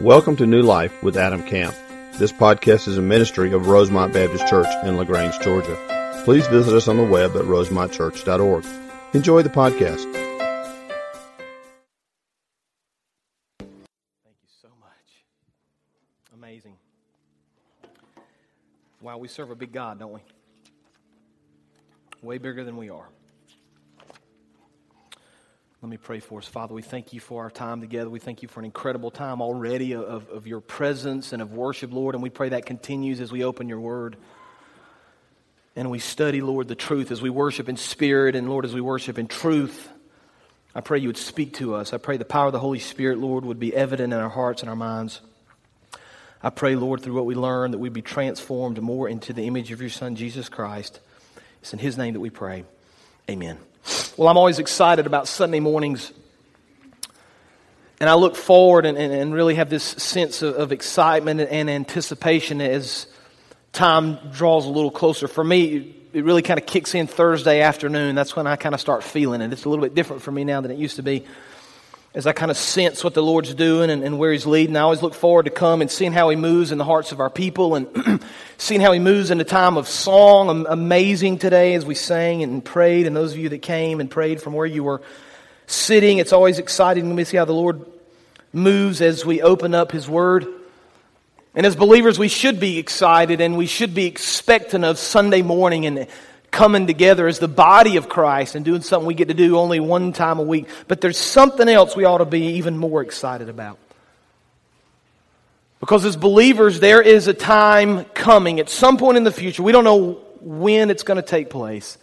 Welcome to New Life with Adam Camp. This podcast is a ministry of Rosemont Baptist Church in LaGrange, Georgia. Please visit us on the web at rosemontchurch.org. Enjoy the podcast. Thank you so much. Amazing. Wow, we serve a big God, don't we? Way bigger than we are. Let me pray for us. Father, we thank you for our time together. We thank you for an incredible time already of, of your presence and of worship, Lord. And we pray that continues as we open your word. And we study, Lord, the truth as we worship in spirit and, Lord, as we worship in truth. I pray you would speak to us. I pray the power of the Holy Spirit, Lord, would be evident in our hearts and our minds. I pray, Lord, through what we learn, that we be transformed more into the image of your Son, Jesus Christ. It's in his name that we pray. Amen. Well, I'm always excited about Sunday mornings. And I look forward and, and, and really have this sense of, of, excitement and anticipation as time draws a little closer. For me, it really kind of kicks in Thursday afternoon. That's when I kind of start feeling it. It's a little bit different for me now than it used to be as I kind of sense what the Lord's doing and, and, where He's leading. I always look forward to come and seeing how He moves in the hearts of our people and seeing how He moves in the time of song. Amazing today as we sang and prayed, and those of you that came and prayed from where you were sitting. It's always exciting to see how the Lord moves as we open up His Word. And as believers, we should be excited and we should be expectant of Sunday morning and coming together as the body of Christ and doing something we get to do only one time a week. But there's something else we ought to be even more excited about. Because as believers, there is a time coming at some point in the future. We don't know when it's going to take place.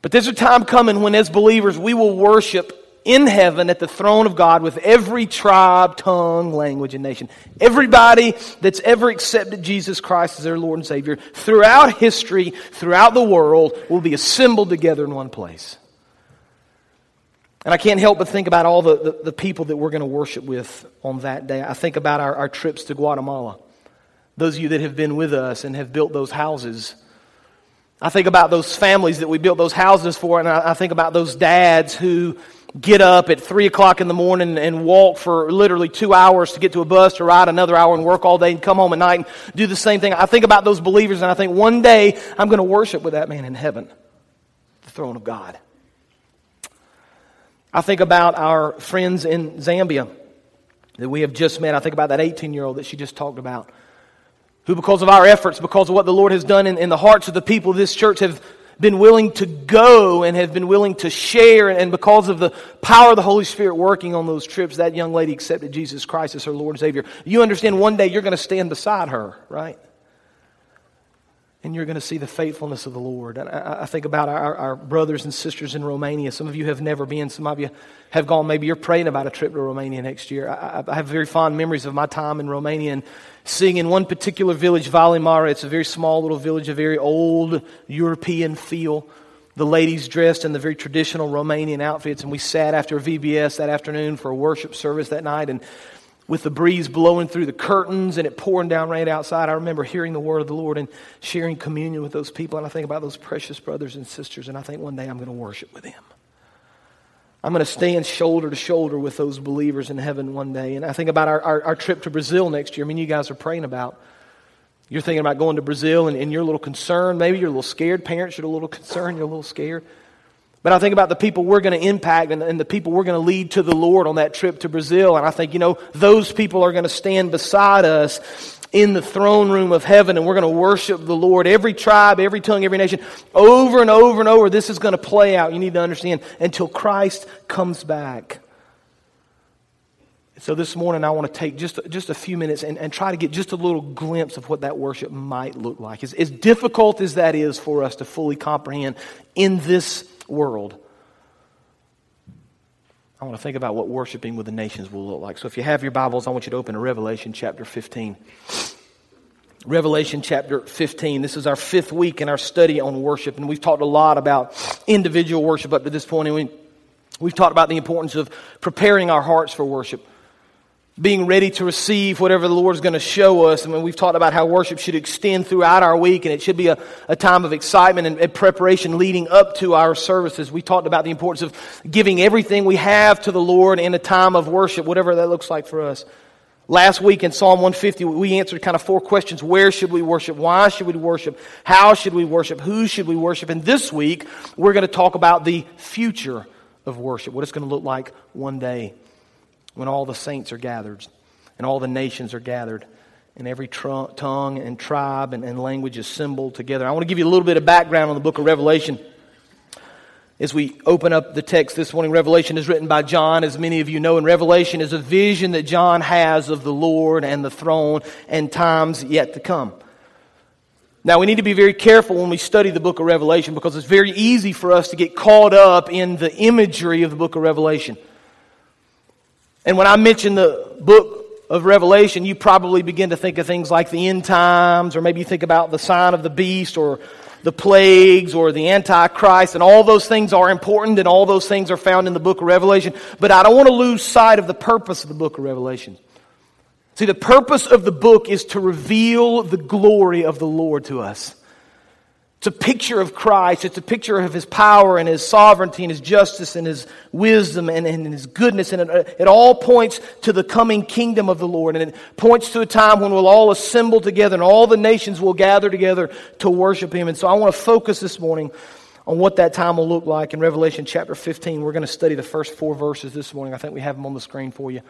But there's a time coming when, as believers, we will worship in heaven at the throne of God with every tribe, tongue, language, and nation. Everybody that's ever accepted Jesus Christ as their Lord and Savior throughout history, throughout the world, will be assembled together in one place. And I can't help but think about all the, the, the people that we're going to worship with on that day. I think about our, our trips to Guatemala. Those of you that have been with us and have built those houses. I think about those families that we built those houses for, and I, I think about those dads who get up at 3 o'clock in the morning and walk for literally two hours to get to a bus to ride another hour and work all day and come home at night and do the same thing. I think about those believers and I think one day I'm going to worship with that man in heaven, the throne of God. I think about our friends in Zambia that we have just met. I think about that 18 year old that she just talked about, who, because of our efforts, because of what the Lord has done in, in the hearts of the people of this church, have been willing to go and have been willing to share. And because of the power of the Holy Spirit working on those trips, that young lady accepted Jesus Christ as her Lord and Savior. You understand one day you're going to stand beside her, right? And you're going to see the faithfulness of the Lord. And I, I think about our, our, brothers and sisters in Romania. Some of you have never been, some of you have gone. Maybe you're praying about a trip to Romania next year. I, I have very fond memories of my time in Romania and seeing in one particular village, Valea Mare. It's a very small little village, a very old European feel. The ladies dressed in the very traditional Romanian outfits, and we sat after VBS that afternoon for a worship service that night, and with the breeze blowing through the curtains and it pouring down right outside, I remember hearing the word of the Lord and sharing communion with those people, and I think about those precious brothers and sisters, and I think one day I'm going to worship with them. I'm going to stand shoulder to shoulder with those believers in heaven one day. And I think about our, our, our, trip to Brazil next year. I mean, you guys are praying about. You're thinking about going to Brazil and, and you're a little concerned. Maybe you're a little scared. Parents, you're a little concerned. You're a little scared. But I think about the people we're going to impact and, and the people we're going to lead to the Lord on that trip to Brazil. And I think, you know, those people are going to stand beside us in the throne room of heaven and we're going to worship the Lord. Every tribe, every tongue, every nation, over and over and over, this is going to play out. You need to understand until Christ comes back. So this morning, I want to take just, just a few minutes and, and try to get just a little glimpse of what that worship might look like. As, as difficult as that is for us to fully comprehend in this world, I want to think about what worshiping with the nations will look like. So if you have your Bibles, I want you to open to Revelation chapter 15. Revelation chapter 15. This is our fifth week in our study on worship, and we've talked a lot about individual worship up to this point, and we, we've talked about the importance of preparing our hearts for worship being ready to receive whatever the Lord is going to show us. I mean, we've talked about how worship should extend throughout our week, and it should be a, a time of excitement and, and, preparation leading up to our services. We talked about the importance of giving everything we have to the Lord in a time of worship, whatever that looks like for us. Last week in Psalm 150, we answered kind of four questions. Where should we worship? Why should we worship? How should we worship? Who should we worship? And this week, we're going to talk about the future of worship, what it's going to look like one day when all the saints are gathered and all the nations are gathered and every tr- tongue and tribe and, and language assembled together. I want to give you a little bit of background on the book of Revelation. As we open up the text this morning, Revelation is written by John, as many of you know, and Revelation is a vision that John has of the Lord and the throne and times yet to come. Now, we need to be very careful when we study the book of Revelation because it's very easy for us to get caught up in the imagery of the book of Revelation. And when I mention the book of Revelation, you probably begin to think of things like the end times, or maybe you think about the sign of the beast, or the plagues or the Antichrist, and all those things are important and all those things are found in the book of Revelation. But I don't want to lose sight of the purpose of the book of Revelation. See, the purpose of the book is to reveal the glory of the Lord to us. It's a picture of Christ. It's a picture of his power and his sovereignty and his justice and his wisdom and, and his goodness. And it, uh, it, all points to the coming kingdom of the Lord. And it points to a time when we'll all assemble together and all the nations will gather together to worship him. And so I want to focus this morning on what that time will look like in Revelation chapter 15. We're going to study the first four verses this morning. I think we have them on the screen for you.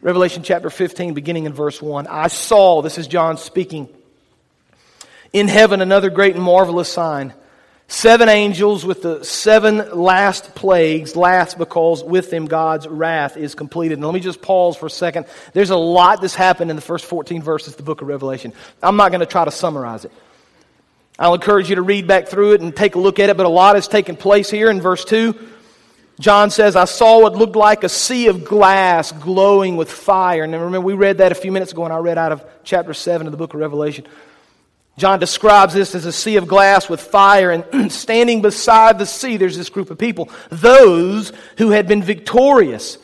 Revelation chapter 15, beginning in verse 1. I saw, this is John speaking in heaven another great and marvelous sign. Seven angels with the seven last plagues, last because with them God's wrath is completed. And let me just pause for a second. There's a lot that's happened in the first 14 verses of the book of Revelation. I'm not going to try to summarize it. I'll encourage you to read back through it and take a look at it, but a lot has taken place here in verse 2. John says, I saw what looked like a sea of glass glowing with fire. And remember, we read that a few minutes ago, and I read out of chapter 7 of the book of Revelation. John describes this as a sea of glass with fire, and standing beside the sea, there's this group of people. Those who had been victorious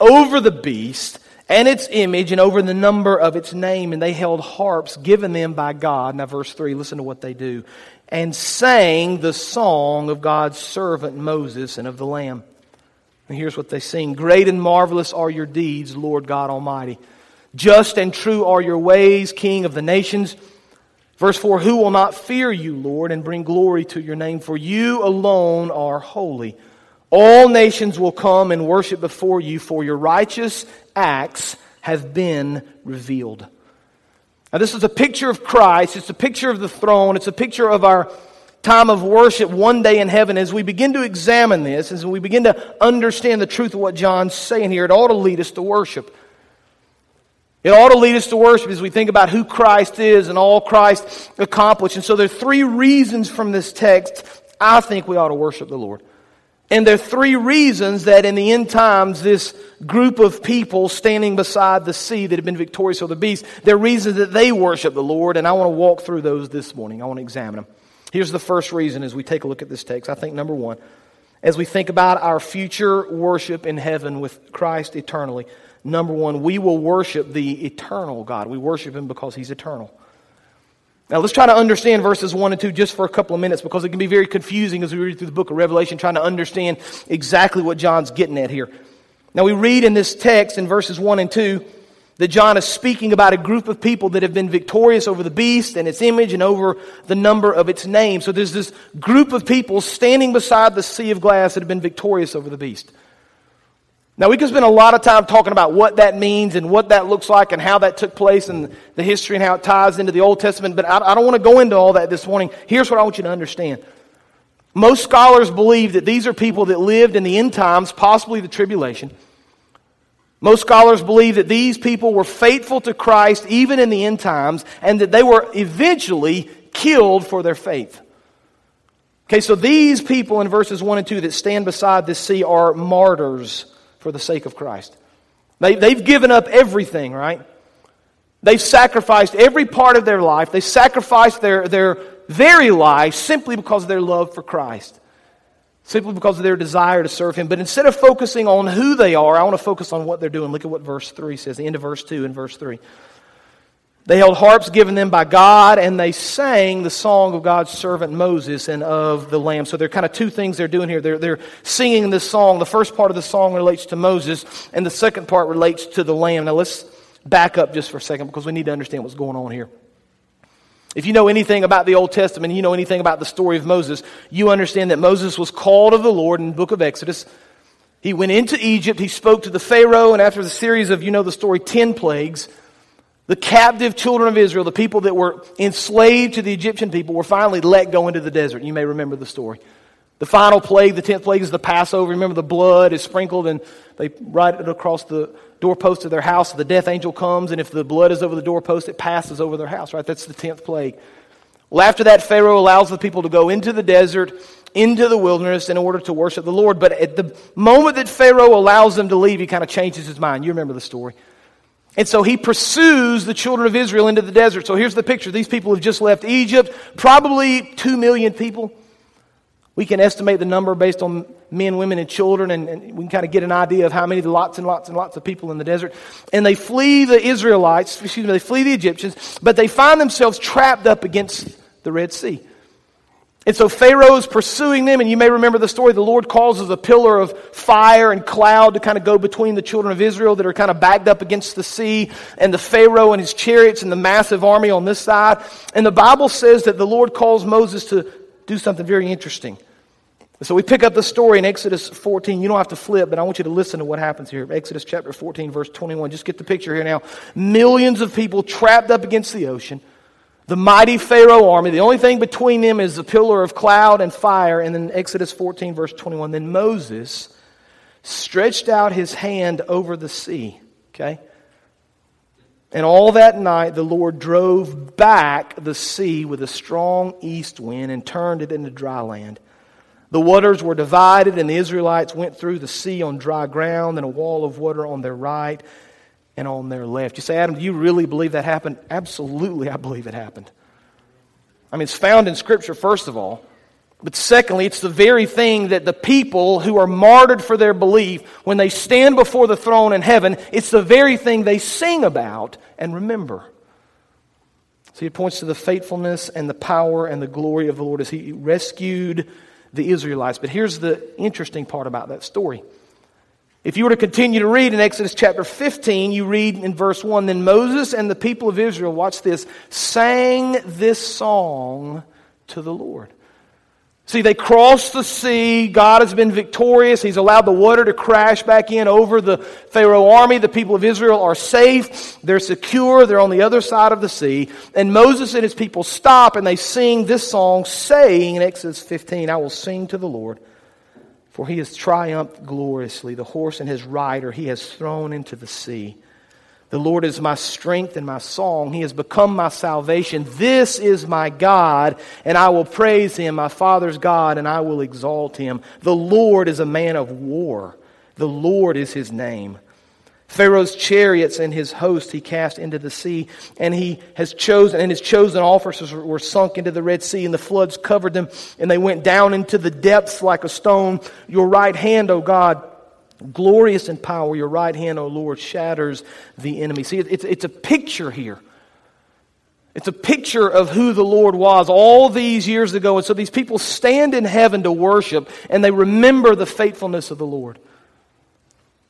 over the beast and its image and over the number of its name, and they held harps given them by God. Now, verse 3, listen to what they do. And sang the song of God's servant Moses and of the Lamb. And here's what they sing Great and marvelous are your deeds, Lord God Almighty. Just and true are your ways, King of the nations. Verse 4 Who will not fear you, Lord, and bring glory to your name? For you alone are holy. All nations will come and worship before you, for your righteous acts have been revealed. Now, this is a picture of Christ. It's a picture of the throne. It's a picture of our time of worship one day in heaven. As we begin to examine this, as we begin to understand the truth of what John's saying here, it ought to lead us to worship. It ought to lead us to worship as we think about who Christ is and all Christ accomplished. And so there are three reasons from this text I think we ought to worship the Lord. And there are three reasons that in the end times, this group of people standing beside the sea that have been victorious over the beast, there are reasons that they worship the Lord. And I want to walk through those this morning. I want to examine them. Here's the first reason as we take a look at this text. I think number one, as we think about our future worship in heaven with Christ eternally, Number one, we will worship the eternal God. We worship Him because He's eternal. Now, let's try to understand verses 1 and 2 just for a couple of minutes because it can be very confusing as we read through the book of Revelation trying to understand exactly what John's getting at here. Now, we read in this text in verses 1 and 2 that John is speaking about a group of people that have been victorious over the beast and its image and over the number of its name. So there's this group of people standing beside the sea of glass that have been victorious over the beast. Now, we could spend a lot of time talking about what that means and what that looks like and how that took place and the history and how it ties into the Old Testament, but I, I don't want to go into all that this morning. Here's what I want you to understand. Most scholars believe that these are people that lived in the end times, possibly the tribulation. Most scholars believe that these people were faithful to Christ even in the end times and that they were eventually killed for their faith. Okay, so these people in verses 1 and 2 that stand beside this sea are martyrs for the sake of Christ. They, they've given up everything, right? They've sacrificed every part of their life. They sacrificed their, their very life simply because of their love for Christ, simply because of their desire to serve Him. But instead of focusing on who they are, I want to focus on what they're doing. Look at what verse 3 says, the end of verse 2 and verse 3. They held harps given them by God, and they sang the song of God's servant Moses and of the Lamb. So there are kind of two things they're doing here. They're, they're singing this song. The first part of the song relates to Moses, and the second part relates to the Lamb. Now let's back up just for a second because we need to understand what's going on here. If you know anything about the Old Testament, you know anything about the story of Moses, you understand that Moses was called of the Lord in the book of Exodus. He went into Egypt, he spoke to the Pharaoh, and after the series of, you know the story, 10 plagues, the captive children of Israel, the people that were enslaved to the Egyptian people, were finally let go into the desert. You may remember the story. The final plague, the tenth plague, is the Passover. Remember, the blood is sprinkled and they write it across the doorpost of their house. The death angel comes, and if the blood is over the doorpost, it passes over their house, right? That's the tenth plague. Well, after that, Pharaoh allows the people to go into the desert, into the wilderness, in order to worship the Lord. But at the moment that Pharaoh allows them to leave, he kind of changes his mind. You remember the story. And so he pursues the children of Israel into the desert. So here's the picture. These people have just left Egypt, probably two million people. We can estimate the number based on men, women, and children, and, and, we can kind of get an idea of how many, lots and lots and lots of people in the desert. And they flee the Israelites, excuse me, they flee the Egyptians, but they find themselves trapped up against the Red Sea. And so Pharaoh is pursuing them, and you may remember the story. The Lord causes a pillar of fire and cloud to kind of go between the children of Israel that are kind of backed up against the sea, and the Pharaoh and his chariots and the massive army on this side. And the Bible says that the Lord calls Moses to do something very interesting. So we pick up the story in Exodus 14. You don't have to flip, but I want you to listen to what happens here. Exodus chapter 14, verse 21. Just get the picture here now. Millions of people trapped up against the ocean. The mighty Pharaoh army. The only thing between them is the pillar of cloud and fire. And then Exodus 14, verse 21. Then Moses stretched out his hand over the sea. Okay? And all that night, the Lord drove back the sea with a strong east wind and turned it into dry land. The waters were divided, and the Israelites went through the sea on dry ground, and a wall of water on their right and on their left. You say, Adam, do you really believe that happened? Absolutely, I believe it happened. I mean, it's found in Scripture, first of all. But secondly, it's the very thing that the people who are martyred for their belief, when they stand before the throne in heaven, it's the very thing they sing about and remember. See, it points to the faithfulness and the power and the glory of the Lord as He rescued the Israelites. But here's the interesting part about that story. If you were to continue to read in Exodus chapter 15, you read in verse 1 Then Moses and the people of Israel, watch this, sang this song to the Lord. See, they crossed the sea. God has been victorious. He's allowed the water to crash back in over the Pharaoh army. The people of Israel are safe. They're secure. They're on the other side of the sea. And Moses and his people stop and they sing this song, saying in Exodus 15, I will sing to the Lord, for he has triumphed gloriously. The horse and his rider he has thrown into the sea. The Lord is my strength and my song. He has become my salvation. This is my God, and I will praise him, my Father's God, and I will exalt him. The Lord is a man of war. The Lord is his name. Pharaoh's chariots and his host he cast into the sea, and he has chosen, and his chosen officers were sunk into the Red Sea, and the floods covered them, and they went down into the depths like a stone. Your right hand, O God, Glorious in power, your right hand, O Lord, shatters the enemy. See, it's, it's a picture here. It's a picture of who the Lord was all these years ago. And so these people stand in heaven to worship, and they remember the faithfulness of the Lord.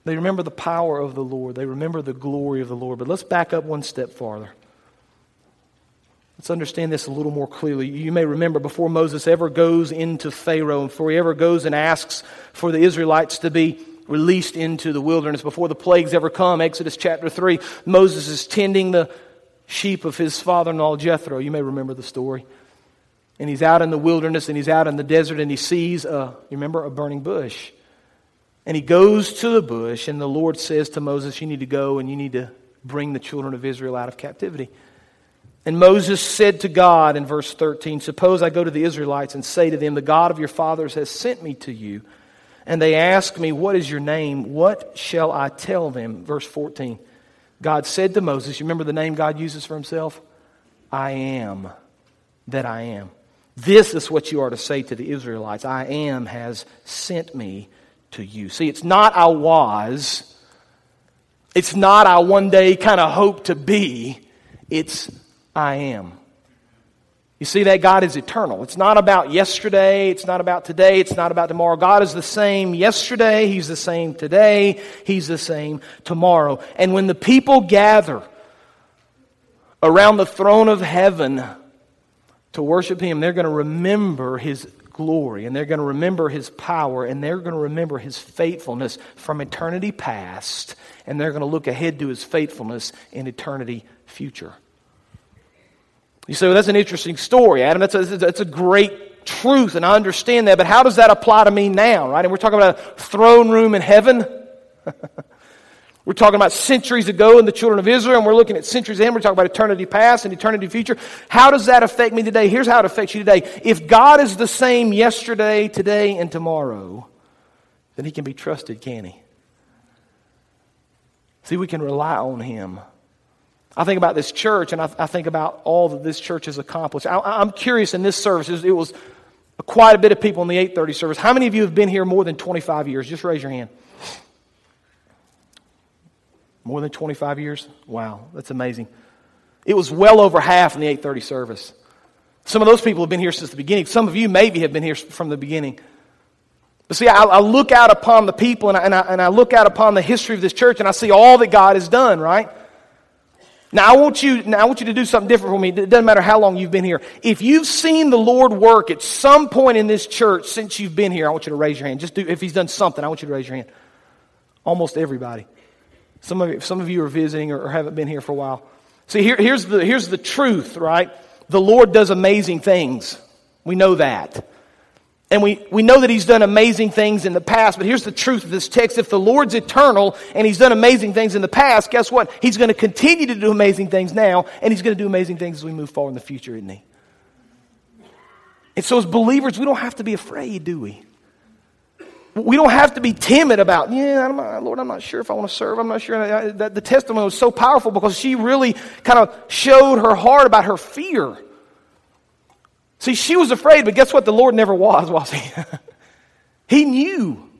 They remember the power of the Lord. They remember the glory of the Lord. But let's back up one step farther. Let's understand this a little more clearly. You may remember before Moses ever goes into Pharaoh, and before he ever goes and asks for the Israelites to be released into the wilderness before the plagues ever come. Exodus chapter 3, Moses is tending the sheep of his father in law Jethro. You may remember the story. And he's out in the wilderness and he's out in the desert and he sees, a, you remember, a burning bush. And he goes to the bush and the Lord says to Moses, You need to go and you need to bring the children of Israel out of captivity. And Moses said to God in verse 13, Suppose I go to the Israelites and say to them, The God of your fathers has sent me to you and they ask me, What is your name? What shall I tell them? Verse 14. God said to Moses, You remember the name God uses for himself? I am that I am. This is what you are to say to the Israelites I am has sent me to you. See, it's not I was, it's not I one day kind of hope to be, it's I am. You see that God is eternal. It's not about yesterday. It's not about today. It's not about tomorrow. God is the same yesterday. He's the same today. He's the same tomorrow. And when the people gather around the throne of heaven to worship Him, they're going to remember His glory and they're going to remember His power and they're going to remember His faithfulness from eternity past and they're going to look ahead to His faithfulness in eternity future. You say, well, that's an interesting story, Adam. That's a, that's a great truth, and I understand that, but how does that apply to me now, right? And we're talking about a throne room in heaven. we're talking about centuries ago in the children of Israel, and we're looking at centuries ahead. We're talking about eternity past and eternity future. How does that affect me today? Here's how it affects you today. If God is the same yesterday, today, and tomorrow, then he can be trusted, can he? See, we can rely on him. I think about this church and I, I, think about all that this church has accomplished. I, am curious in this service, it was quite a bit of people in the 830 service. How many of you have been here more than 25 years? Just raise your hand. More than 25 years? Wow, that's amazing. It was well over half in the 830 service. Some of those people have been here since the beginning. Some of you maybe have been here from the beginning. But see, I, I look out upon the people and I, and, and I look out upon the history of this church and I see all that God has done, right? Now I want you, now I want you to do something different for me. It doesn't matter how long you've been here. If you've seen the Lord work at some point in this church since you've been here, I want you to raise your hand. Just do, if He's done something, I want you to raise your hand. Almost everybody. Some of you, some of you are visiting or, or haven't been here for a while. See, here, here's, the, here's the truth, right? The Lord does amazing things. We know that. And we, we know that he's done amazing things in the past, but here's the truth of this text. If the Lord's eternal and he's done amazing things in the past, guess what? He's going to continue to do amazing things now, and he's going to do amazing things as we move forward in the future, isn't he? And so, as believers, we don't have to be afraid, do we? We don't have to be timid about, yeah, I'm not, Lord, I'm not sure if I want to serve. I'm not sure. That the testimony was so powerful because she really kind of showed her heart about her fear. See, she was afraid, but guess what? The Lord never was, was he? he knew.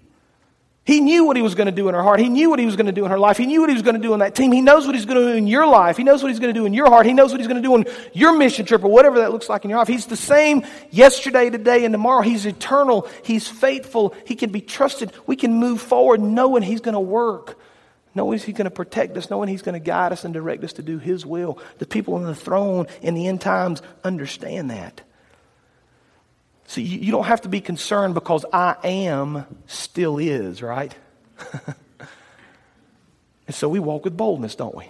He knew what he was going to do in her heart. He knew what he was going to do in her life. He knew what he was going to do in that team. He knows what he's going to do in your life. He knows what he's going to do in your heart. He knows what he's going to do on your mission trip or whatever that looks like in your life. He's the same yesterday, today, and tomorrow. He's eternal. He's faithful. He can be trusted. We can move forward knowing he's going to work, knowing he's going to protect us, knowing he's going to guide us and direct us to do his will. The people on the throne in the end times understand that. See, you don't have to be concerned because I am still is, right? and so we walk with boldness, don't we?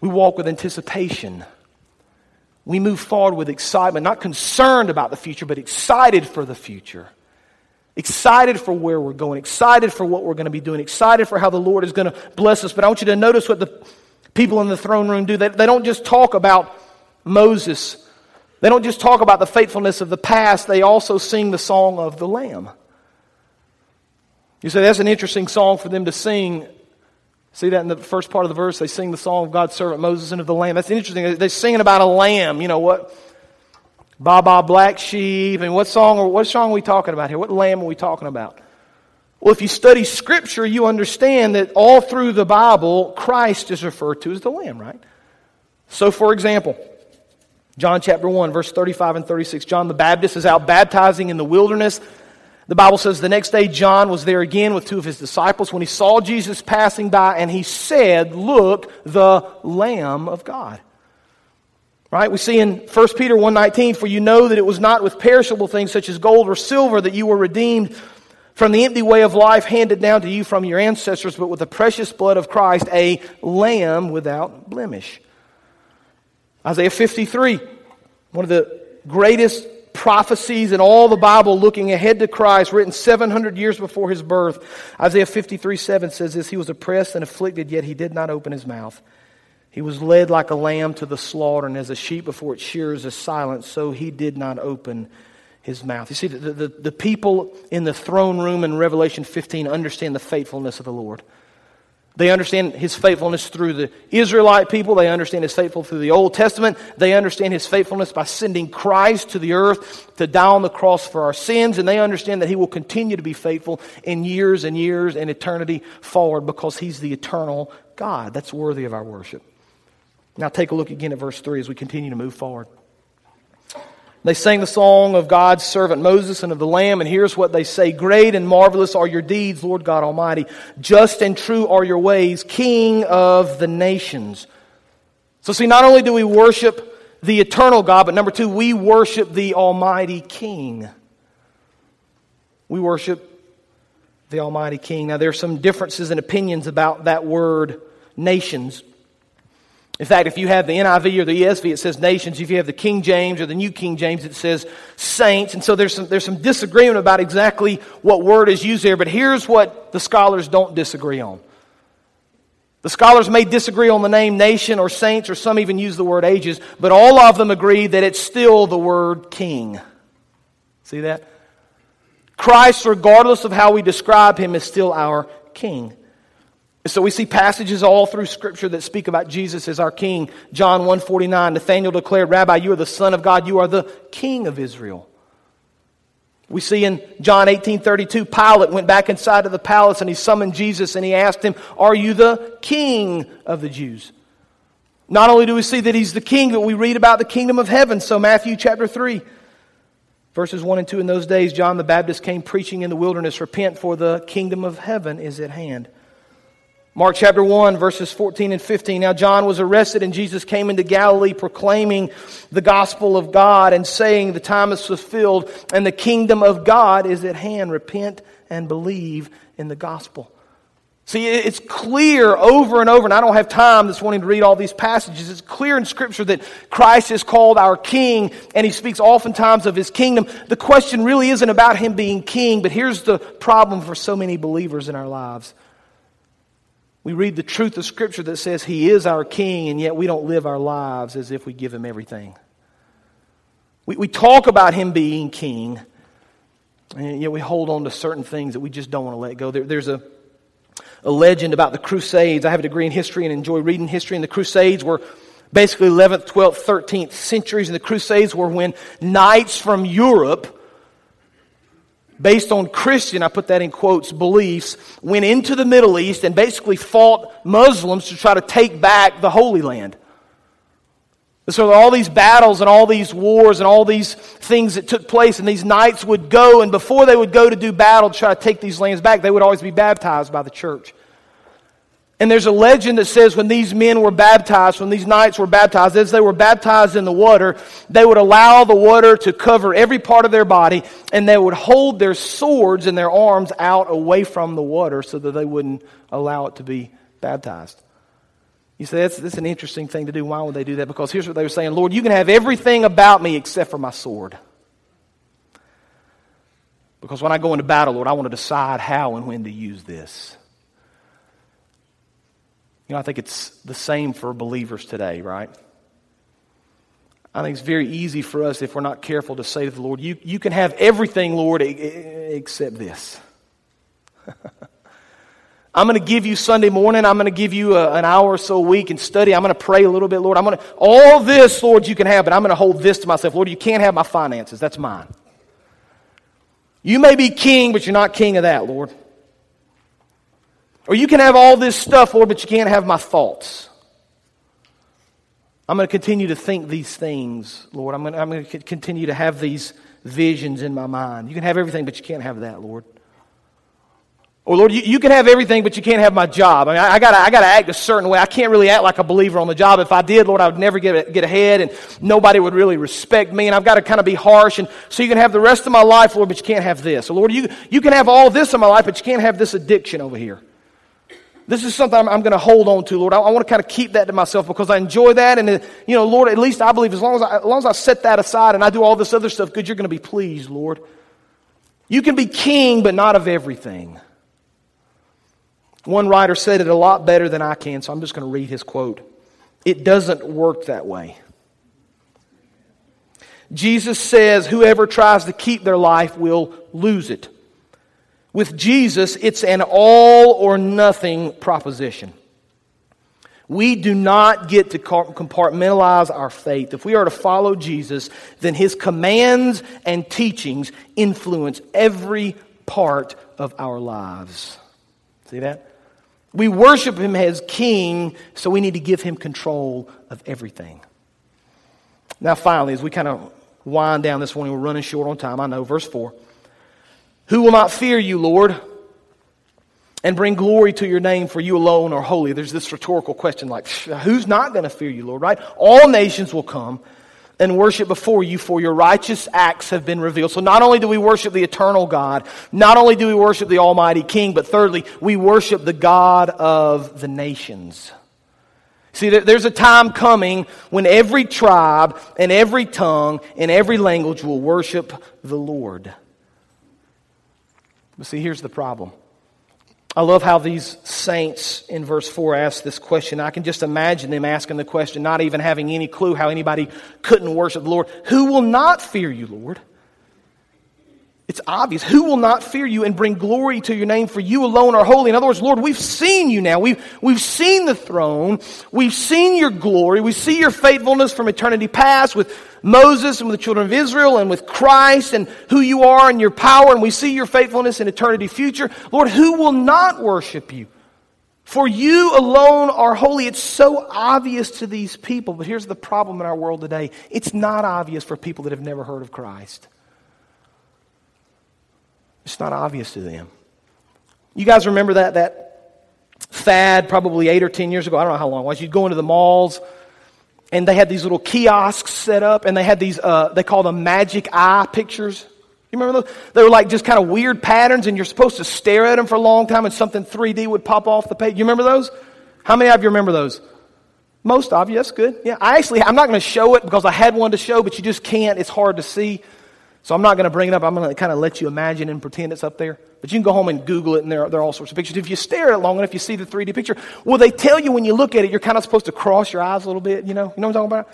We walk with anticipation. We move forward with excitement, not concerned about the future, but excited for the future. Excited for where we're going, excited for what we're going to be doing, excited for how the Lord is going to bless us. But I want you to notice what the people in the throne room do. They, they don't just talk about Moses they don't just talk about the faithfulness of the past, they also sing the song of the Lamb. You say that's an interesting song for them to sing. See that in the first part of the verse? They sing the song of God's servant Moses and of the Lamb. That's interesting. They're singing about a lamb. You know what? Ba ba Black Sheep. And what song or what song are we talking about here? What lamb are we talking about? Well, if you study Scripture, you understand that all through the Bible, Christ is referred to as the Lamb, right? So, for example, John chapter 1, verse 35 and 36. John the Baptist is out baptizing in the wilderness. The Bible says the next day John was there again with two of his disciples when he saw Jesus passing by and he said, Look, the Lamb of God. Right? We see in 1 Peter 1:19, for you know that it was not with perishable things such as gold or silver that you were redeemed from the empty way of life handed down to you from your ancestors, but with the precious blood of Christ, a lamb without blemish. Isaiah 53, one of the greatest prophecies in all the Bible looking ahead to Christ, written 700 years before his birth. Isaiah 53 7 says this He was oppressed and afflicted, yet he did not open his mouth. He was led like a lamb to the slaughter, and as a sheep before its shears is silent, so he did not open his mouth. You see, the, the, the people in the throne room in Revelation 15 understand the faithfulness of the Lord. They understand his faithfulness through the Israelite people. They understand his faithfulness through the Old Testament. They understand his faithfulness by sending Christ to the earth to die on the cross for our sins. And they understand that he will continue to be faithful in years and years and eternity forward because he's the eternal God. That's worthy of our worship. Now take a look again at verse 3 as we continue to move forward. They sang the song of God's servant Moses and of the Lamb, and here's what they say Great and marvelous are your deeds, Lord God Almighty. Just and true are your ways, King of the nations. So, see, not only do we worship the eternal God, but number two, we worship the Almighty King. We worship the Almighty King. Now, there are some differences in opinions about that word nations. In fact, if you have the NIV or the ESV, it says nations. If you have the King James or the New King James, it says saints. And so there's some, there's some disagreement about exactly what word is used there. But here's what the scholars don't disagree on. The scholars may disagree on the name nation or saints, or some even use the word ages, but all of them agree that it's still the word king. See that? Christ, regardless of how we describe him, is still our king. So we see passages all through scripture that speak about Jesus as our king. John 1:49 Nathanael declared, "Rabbi, you are the son of God, you are the king of Israel." We see in John 18:32 Pilate went back inside of the palace and he summoned Jesus and he asked him, "Are you the king of the Jews?" Not only do we see that he's the king, but we read about the kingdom of heaven. So Matthew chapter 3 verses 1 and 2 in those days John the Baptist came preaching in the wilderness, "Repent for the kingdom of heaven is at hand." Mark chapter 1, verses 14 and 15. Now, John was arrested, and Jesus came into Galilee proclaiming the gospel of God and saying, The time is fulfilled, and the kingdom of God is at hand. Repent and believe in the gospel. See, it's clear over and over, and I don't have time this morning to read all these passages. It's clear in Scripture that Christ is called our King, and he speaks oftentimes of his kingdom. The question really isn't about him being king, but here's the problem for so many believers in our lives we read the truth of Scripture that says He is our King, and yet we don't live our lives as if we give Him everything. We, we talk about Him being King, and yet we hold on to certain things that we just don't want to let go. There, there's a, a legend about the Crusades. I have a degree in history and enjoy reading history, and the Crusades were basically 11th, 12th, 13th centuries, and the Crusades were when knights from Europe based on Christian, I put that in quotes, beliefs, went into the Middle East and basically fought Muslims to try to take back the Holy Land. So all these battles and all these wars and all these things that took place, and these knights would go, and before they would go to do battle to try to take these lands back, they would always be baptized by the church. And there's a legend that says when these men were baptized, when these knights were baptized, as they were baptized in the water, they would allow the water to cover every part of their body, and they would hold their swords and their arms out away from the water so that they wouldn't allow it to be baptized. You say, that's, that's an interesting thing to do. Why would they do that? Because here's what they were saying Lord, you can have everything about me except for my sword. Because when I go into battle, Lord, I want to decide how and when to use this. You know, I think it's the same for believers today, right? I think it's very easy for us, if we're not careful, to say to the Lord, You, you can have everything, Lord, except this. I'm going to give you Sunday morning. I'm going to give you a, an hour or so a week and study. I'm going to pray a little bit, Lord. I'm going to, all this, Lord, you can have, but I'm going to hold this to myself. Lord, you can't have my finances. That's mine. You may be king, but you're not king of that, Lord. Or you can have all this stuff, Lord, but you can't have my thoughts. I'm going to continue to think these things, Lord. I'm going, to, I'm going to continue to have these visions in my mind. You can have everything, but you can't have that, Lord. Or, Lord, you, you can have everything, but you can't have my job. I mean, I, I got I to act a certain way. I can't really act like a believer on the job. If I did, Lord, I would never get, get ahead, and nobody would really respect me, and I've got to kind of be harsh. And so you can have the rest of my life, Lord, but you can't have this. So, Lord, you, you can have all this in my life, but you can't have this addiction over here. This is something I'm, I'm going to hold on to, Lord. I, I, want to kind of keep that to myself because I enjoy that. And, uh, you know, Lord, at least I believe as long as I, as long as I set that aside and I do all this other stuff good, you're going to be pleased, Lord. You can be king, but not of everything. One writer said it a lot better than I can, so I'm just going to read his quote. It doesn't work that way. Jesus says, Whoever tries to keep their life will lose it. With Jesus, it's an all or nothing proposition. We do not get to compartmentalize our faith. If we are to follow Jesus, then his commands and teachings influence every part of our lives. See that? We worship him as king, so we need to give him control of everything. Now, finally, as we kind of wind down this morning. We're running short on time, I know. Verse 4. Who will not fear you, Lord, and bring glory to your name, for you alone are holy? There's this rhetorical question like, who's not going to fear you, Lord, right? All nations will come and worship before you, for your righteous acts have been revealed. So not only do we worship the eternal God, not only do we worship the Almighty King, but thirdly, we worship the God of the nations. See, there's a time coming when every tribe and every tongue and every language will worship the Lord. But see, here's the problem. I love how these saints in verse 4 ask this question. I can just imagine them asking the question, not even having any clue how anybody couldn't worship the Lord. Who will not fear you, Lord? It's obvious. Who will not fear you and bring glory to your name? For you alone are holy. In other words, Lord, we've seen you now. We've, we've seen the throne. We've seen your glory. We see your faithfulness from eternity past with Moses and with the children of Israel and with Christ and who you are and your power. And we see your faithfulness in eternity future. Lord, who will not worship you? For you alone are holy. It's so obvious to these people. But here's the problem in our world today it's not obvious for people that have never heard of Christ. It's not obvious to them. You guys remember that, that fad probably eight or ten years ago? I don't know how long it was. You'd go into the malls and they had these little kiosks set up and they had these, uh, they call them magic eye pictures. You remember those? They were like just kind of weird patterns and you're supposed to stare at them for a long time and something 3D would pop off the page. You remember those? How many of you remember those? Most of you, that's good. Yeah, I actually, I'm not going to show it because I had one to show, but you just can't. It's hard to see. So I'm not going to bring it up. I'm going to kind of let you imagine and pretend it's up there. But you can go home and Google it, and there are, there are all sorts of pictures. If you stare at it long enough, you see the 3D picture. Well, they tell you when you look at it, you're kind of supposed to cross your eyes a little bit. You know, you know what I'm talking about?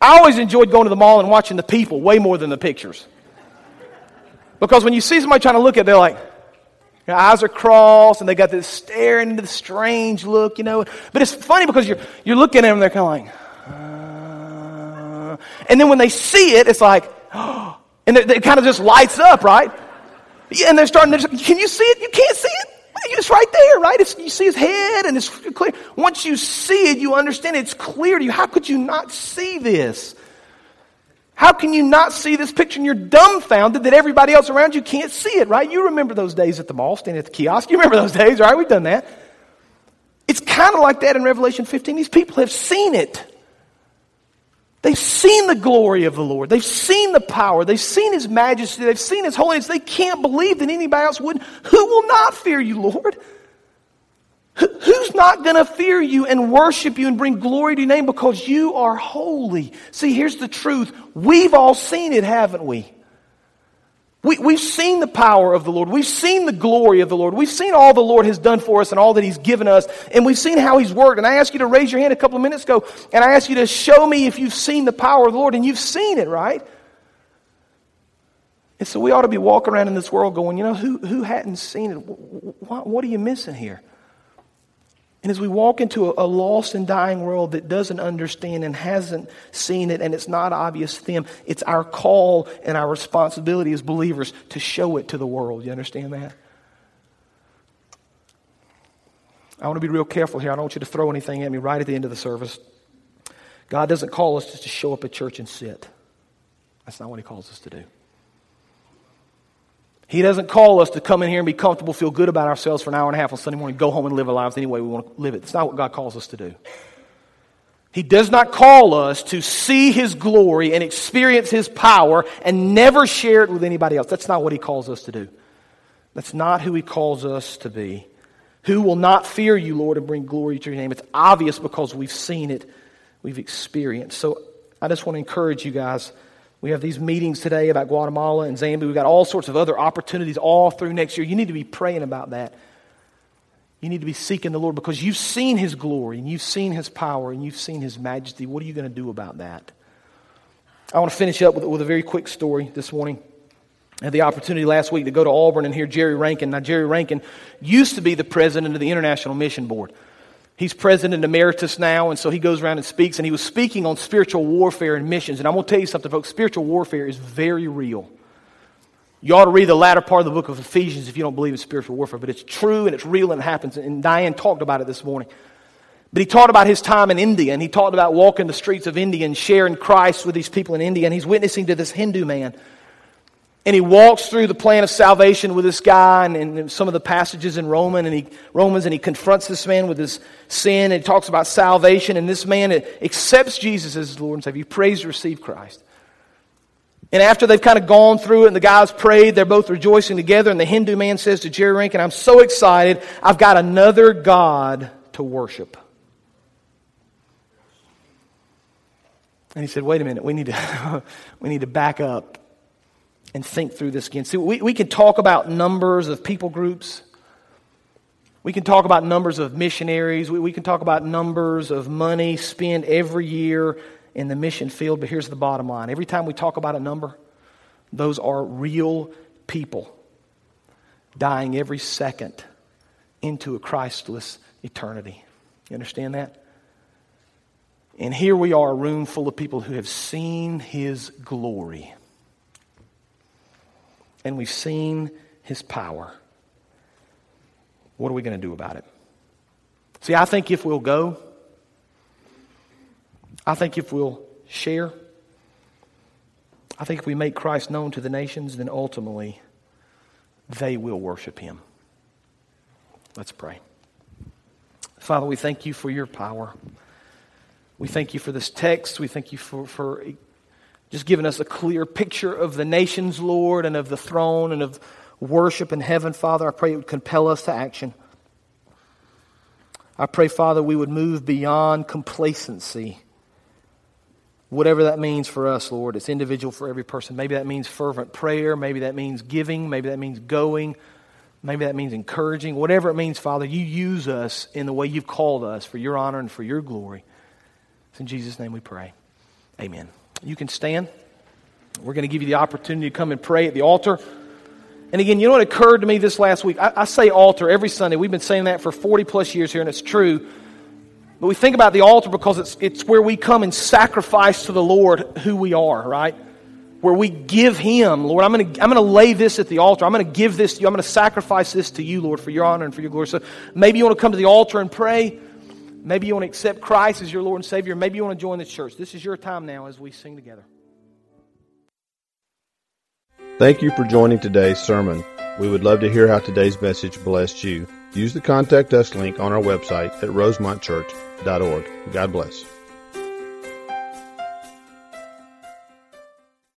I always enjoyed going to the mall and watching the people way more than the pictures. Because when you see somebody trying to look at it, they're like, their eyes are crossed, and they got this staring into the strange look, you know. But it's funny because you're, you're looking at them, and they're kind of like, uh, and then when they see it, it's like, oh, and it, it kind of just lights up, right? And they're starting to, can you see it? You can't see it. It's right there, right? It's, you see his head and it's clear. Once you see it, you understand it's clear to you. How could you not see this? How can you not see this picture and you're dumbfounded that everybody else around you can't see it, right? You remember those days at the mall, standing at the kiosk. You remember those days, right? We've done that. It's kind of like that in Revelation 15. These people have seen it. They've seen the glory of the Lord. They've seen the power. They've seen His majesty. They've seen His holiness. They can't believe that anybody else would. Who will not fear you, Lord? Who's not going to fear you and worship you and bring glory to your name because you are holy? See, here's the truth. We've all seen it, haven't we? We, we've seen the power of the Lord. We've seen the glory of the Lord. We've seen all the Lord has done for us and all that He's given us. And we've seen how He's worked. And I asked you to raise your hand a couple of minutes ago, and I asked you to show me if you've seen the power of the Lord. And you've seen it, right? And so we ought to be walking around in this world going, you know, who, who hadn't seen it? What, what are you missing here? And as we walk into a, a, lost and dying world that doesn't understand and hasn't seen it and it's not obvious to them, it's our call and our responsibility as believers to show it to the world. You understand that? I want to be real careful here. I don't want you to throw anything at me right at the end of the service. God doesn't call us just to show up at church and sit. That's not what He calls us to do. He doesn't call us to come in here and be comfortable, feel good about ourselves for an hour and a half on Sunday morning, go home and live our lives any way we want to live it. It's not what God calls us to do. He does not call us to see His glory and experience His power and never share it with anybody else. That's not what He calls us to do. That's not who He calls us to be. Who will not fear you, Lord, and bring glory to your name? It's obvious because we've seen it, we've experienced. So I just want to encourage you guys we have these meetings today about Guatemala and Zambia. We've got all sorts of other opportunities all through next year. You need to be praying about that. You need to be seeking the Lord because you've seen His glory and you've seen His power and you've seen His majesty. What are you going to do about that? I want to finish up with, with a very quick story this morning. I had the opportunity last week to go to Auburn and hear Jerry Rankin. Now, Jerry Rankin used to be the president of the International Mission Board. He's president emeritus now, and so he goes around and speaks, and he was speaking on spiritual warfare and missions. And I'm going to tell you something, folks spiritual warfare is very real. You ought to read the latter part of the book of Ephesians if you don't believe in spiritual warfare, but it's true and it's real and it happens. And Diane talked about it this morning. But he talked about his time in India, and he talked about walking the streets of India and sharing Christ with these people in India, and he's witnessing to this Hindu man. And he walks through the plan of salvation with this guy and, and some of the passages in Roman and he, Romans, and he confronts this man with his sin, and he talks about salvation, and this man accepts Jesus as his Lord and Savior. He prays to receive Christ. And after they've kind of gone through it and the guys prayed, they're both rejoicing together. And the Hindu man says to Jerry Rankin, I'm so excited. I've got another God to worship. And he said, wait a minute, we need to, we need to back up and think through this again. See, we, we can talk about numbers of people groups. We can talk about numbers of missionaries. We, we can talk about numbers of money spent every year in the mission field, but here's the bottom line. Every time we talk about a number, those are real people dying every second into a Christless eternity. You understand that? And here we are, a room full of people who have seen his glory. And we've seen his power. What are we going to do about it? See, I think if we'll go, I think if we'll share, I think if we make Christ known to the nations, then ultimately they will worship him. Let's pray. Father, we thank you for your power. We thank you for this text. We thank you for, for just giving us a clear picture of the nations, Lord, and of the throne and of worship in heaven, Father. I pray it would compel us to action. I pray, Father, we would move beyond complacency. Whatever that means for us, Lord, it's individual for every person. Maybe that means fervent prayer. Maybe that means giving. Maybe that means going. Maybe that means encouraging. Whatever it means, Father, you use us in the way you've called us for your honor and for your glory. It's in Jesus' name we pray. Amen. You can stand. We're going to give you the opportunity to come and pray at the altar. And again, you know what occurred to me this last week? I, I, say altar every Sunday. We've been saying that for 40 plus years here, and it's true. But we think about the altar because it's, it's where we come and sacrifice to the Lord who we are, right? Where we give Him, Lord, I'm going to I'm going to lay this at the altar. I'm going to give this to you. I'm going to sacrifice this to you, Lord, for your honor and for your glory. So maybe you want to come to the altar and pray. Maybe you want to accept Christ as your Lord and Savior. Maybe you want to join the church. This is your time now as we sing together. Thank you for joining today's sermon. We would love to hear how today's message blessed you. Use the contact us link on our website at rosemontchurch.org. God bless.